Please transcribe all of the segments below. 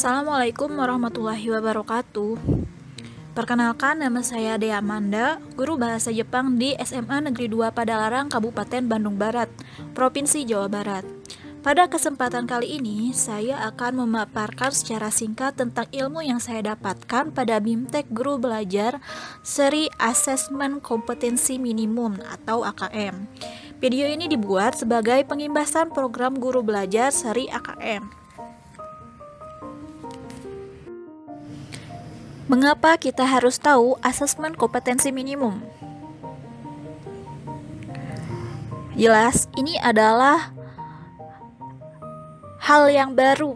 Assalamualaikum warahmatullahi wabarakatuh. Perkenalkan nama saya Dea Amanda, guru bahasa Jepang di SMA Negeri 2 Padalarang, Kabupaten Bandung Barat, Provinsi Jawa Barat. Pada kesempatan kali ini, saya akan memaparkan secara singkat tentang ilmu yang saya dapatkan pada BIMTEK Guru Belajar Seri Assessment Kompetensi Minimum atau AKM. Video ini dibuat sebagai pengimbasan program guru belajar seri AKM. Mengapa kita harus tahu asesmen kompetensi minimum? Jelas, ini adalah hal yang baru.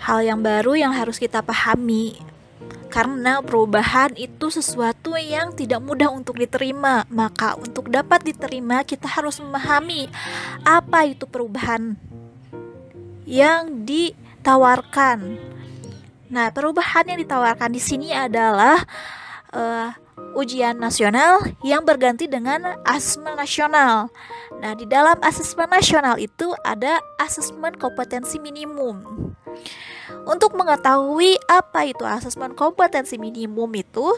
Hal yang baru yang harus kita pahami. Karena perubahan itu sesuatu yang tidak mudah untuk diterima, maka untuk dapat diterima kita harus memahami apa itu perubahan yang ditawarkan Nah, perubahan yang ditawarkan di sini adalah uh, ujian nasional yang berganti dengan asesmen nasional. Nah, di dalam asesmen nasional itu ada asesmen kompetensi minimum. Untuk mengetahui apa itu asesmen kompetensi minimum itu,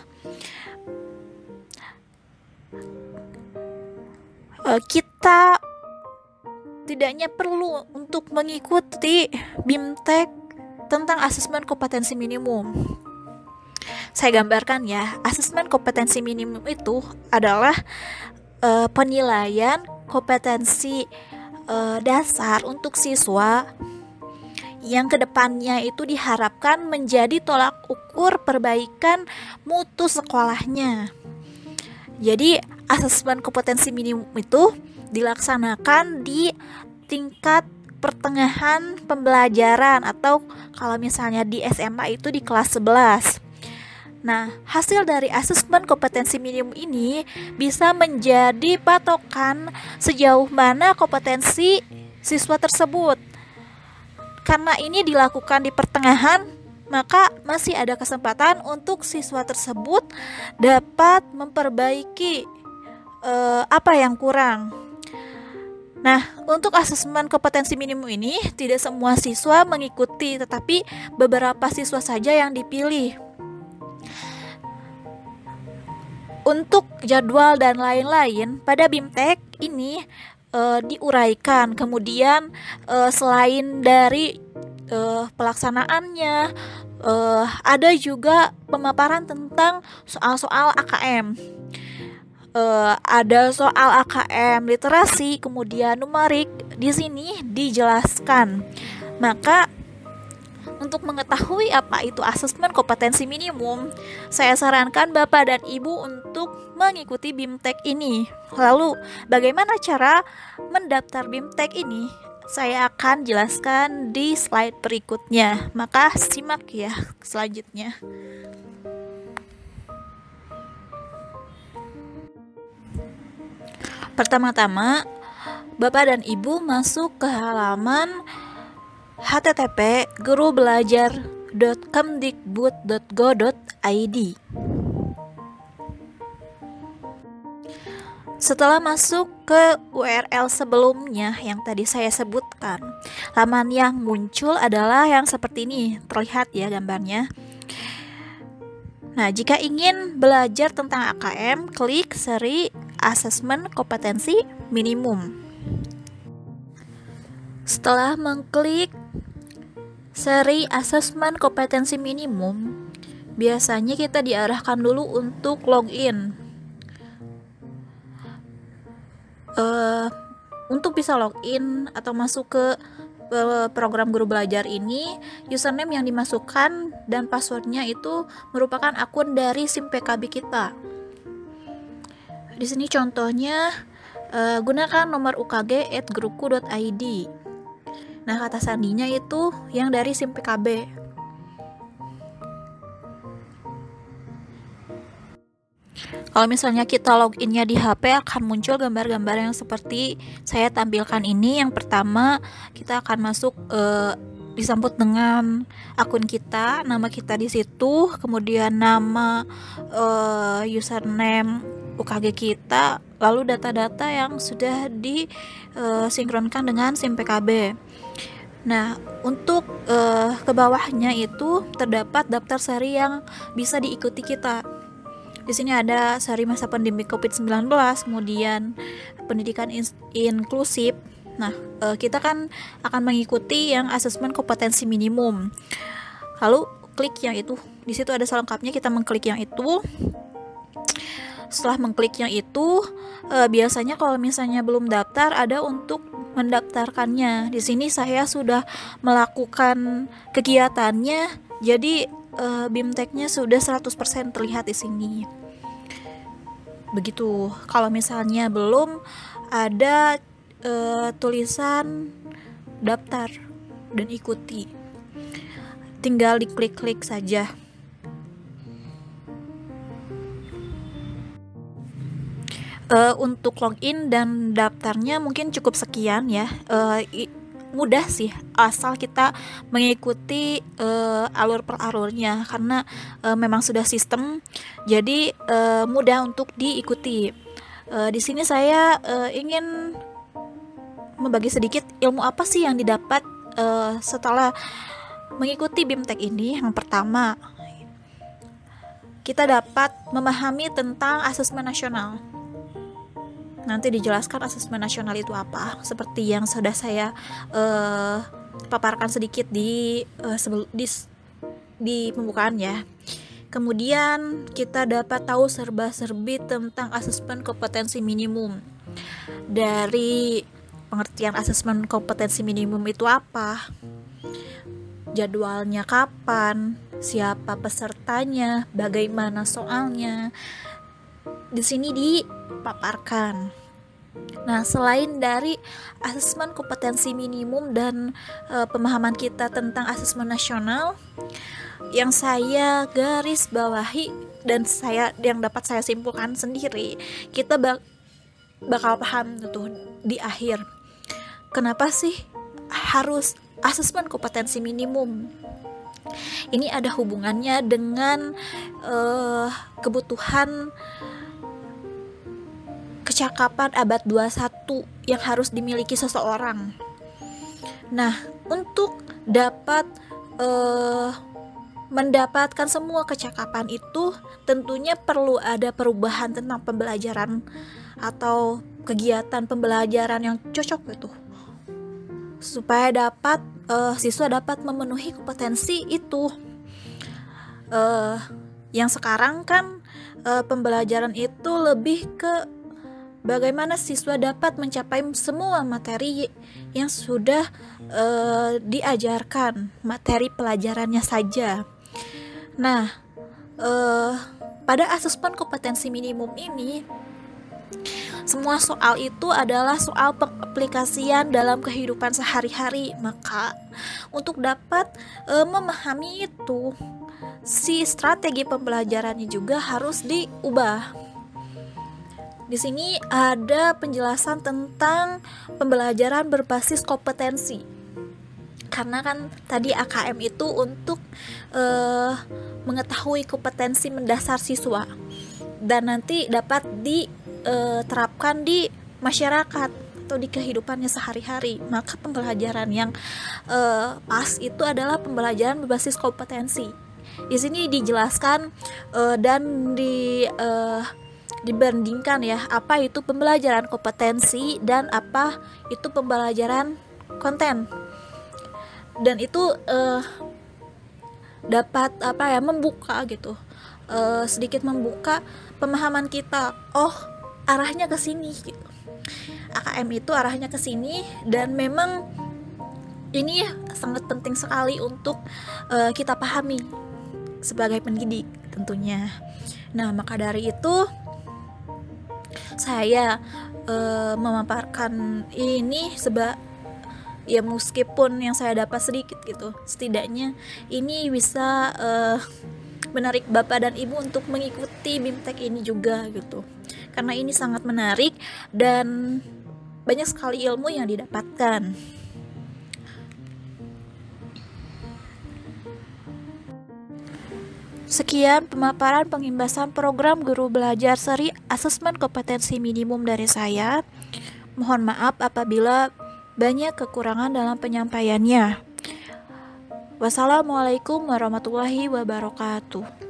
uh, kita tidaknya perlu untuk mengikuti BIMTEK tentang asesmen kompetensi minimum. Saya gambarkan ya, asesmen kompetensi minimum itu adalah uh, penilaian kompetensi uh, dasar untuk siswa yang ke depannya itu diharapkan menjadi tolak ukur perbaikan mutu sekolahnya. Jadi, asesmen kompetensi minimum itu dilaksanakan di tingkat pertengahan pembelajaran atau kalau misalnya di SMA itu di kelas 11. Nah, hasil dari asesmen kompetensi minimum ini bisa menjadi patokan sejauh mana kompetensi siswa tersebut. Karena ini dilakukan di pertengahan, maka masih ada kesempatan untuk siswa tersebut dapat memperbaiki uh, apa yang kurang. Nah, untuk asesmen kompetensi minimum ini tidak semua siswa mengikuti, tetapi beberapa siswa saja yang dipilih. Untuk jadwal dan lain-lain pada BIMTEK ini e, diuraikan. Kemudian e, selain dari e, pelaksanaannya, ada juga pemaparan tentang soal-soal AKM uh, ada soal AKM literasi, kemudian numerik di sini dijelaskan. Maka untuk mengetahui apa itu asesmen kompetensi minimum, saya sarankan Bapak dan Ibu untuk mengikuti BIMTEK ini. Lalu, bagaimana cara mendaftar BIMTEK ini? Saya akan jelaskan di slide berikutnya. Maka simak ya selanjutnya. Pertama-tama, Bapak dan Ibu masuk ke halaman http gurubelajar.kemdikbud.go.id. Setelah masuk ke URL sebelumnya yang tadi saya sebutkan, laman yang muncul adalah yang seperti ini. Terlihat ya gambarnya. Nah, jika ingin belajar tentang AKM, klik seri asesmen kompetensi minimum. Setelah mengklik seri asesmen kompetensi minimum, biasanya kita diarahkan dulu untuk login. Uh, untuk bisa login atau masuk ke uh, program guru belajar ini, username yang dimasukkan dan passwordnya itu merupakan akun dari SIM PKB kita. Di sini contohnya uh, gunakan nomor UKG at gruku.id. Nah, kata sandinya itu yang dari SIM PKB. Kalau misalnya kita loginnya di HP akan muncul gambar-gambar yang seperti saya tampilkan ini. Yang pertama, kita akan masuk uh, disambut dengan akun kita, nama kita di situ, kemudian nama uh, username UKG kita, lalu data-data yang sudah disinkronkan dengan SIM PKB. Nah, untuk uh, ke bawahnya itu terdapat daftar seri yang bisa diikuti kita. Di sini ada seri masa pandemi COVID-19, kemudian pendidikan in inklusif. Nah, uh, kita kan akan mengikuti yang asesmen kompetensi minimum. Lalu klik yang itu. Di situ ada selengkapnya kita mengklik yang itu. Setelah mengklik yang itu, uh, biasanya kalau misalnya belum daftar ada untuk mendaftarkannya. Di sini saya sudah melakukan kegiatannya, jadi uh, BIMTEK-nya sudah 100% terlihat di sini. Begitu. Kalau misalnya belum ada uh, tulisan daftar dan ikuti. Tinggal diklik-klik saja. uh, untuk login dan daftarnya mungkin cukup sekian ya uh, mudah sih asal kita mengikuti uh, alur per alurnya karena uh, memang sudah sistem jadi uh, mudah untuk diikuti uh, di sini saya uh, ingin membagi sedikit ilmu apa sih yang didapat uh, setelah mengikuti BIMTEK ini yang pertama kita dapat memahami tentang asesmen nasional nanti dijelaskan asesmen nasional itu apa seperti yang sudah saya uh, paparkan sedikit di uh, sebelum di di pembukaan ya. Kemudian kita dapat tahu serba-serbi tentang asesmen kompetensi minimum. Dari pengertian asesmen kompetensi minimum itu apa? Jadwalnya kapan? Siapa pesertanya? Bagaimana soalnya? Di sini di paparkan. Nah, selain dari asesmen kompetensi minimum dan e, pemahaman kita tentang asesmen nasional, yang saya garis bawahi dan saya yang dapat saya simpulkan sendiri, kita bak bakal paham tuh di akhir. Kenapa sih harus asesmen kompetensi minimum? Ini ada hubungannya dengan uh, kebutuhan kecakapan abad 21 yang harus dimiliki seseorang. Nah, untuk dapat uh, mendapatkan semua kecakapan itu tentunya perlu ada perubahan tentang pembelajaran atau kegiatan pembelajaran yang cocok itu supaya dapat uh, siswa dapat memenuhi kompetensi itu uh, yang sekarang kan uh, pembelajaran itu lebih ke bagaimana siswa dapat mencapai semua materi yang sudah uh, diajarkan, materi pelajarannya saja. Nah, uh, pada asesmen kompetensi minimum ini, semua soal itu adalah soal pengaplikasian dalam kehidupan sehari-hari. Maka, untuk dapat uh, memahami itu, si strategi pembelajarannya juga harus diubah di sini ada penjelasan tentang pembelajaran berbasis kompetensi. Karena kan tadi AKM itu untuk uh, mengetahui kompetensi mendasar siswa dan nanti dapat diterapkan di masyarakat atau di kehidupannya sehari-hari. Maka pembelajaran yang uh, pas itu adalah pembelajaran berbasis kompetensi. Di sini dijelaskan uh, dan di uh, dibandingkan ya apa itu pembelajaran kompetensi dan apa itu pembelajaran konten dan itu uh, dapat apa ya membuka gitu uh, sedikit membuka pemahaman kita oh arahnya ke sini gitu. AKM itu arahnya ke sini dan memang ini sangat penting sekali untuk uh, kita pahami sebagai pendidik tentunya. Nah maka dari itu saya uh, memaparkan ini sebab ya meskipun yang saya dapat sedikit gitu. Setidaknya ini bisa uh, menarik bapak dan ibu untuk mengikuti bimtek ini juga gitu karena ini sangat menarik dan banyak sekali ilmu yang didapatkan. Sekian pemaparan pengimbasan program guru belajar seri asesmen kompetensi minimum dari saya. Mohon maaf apabila banyak kekurangan dalam penyampaiannya. Wassalamualaikum warahmatullahi wabarakatuh.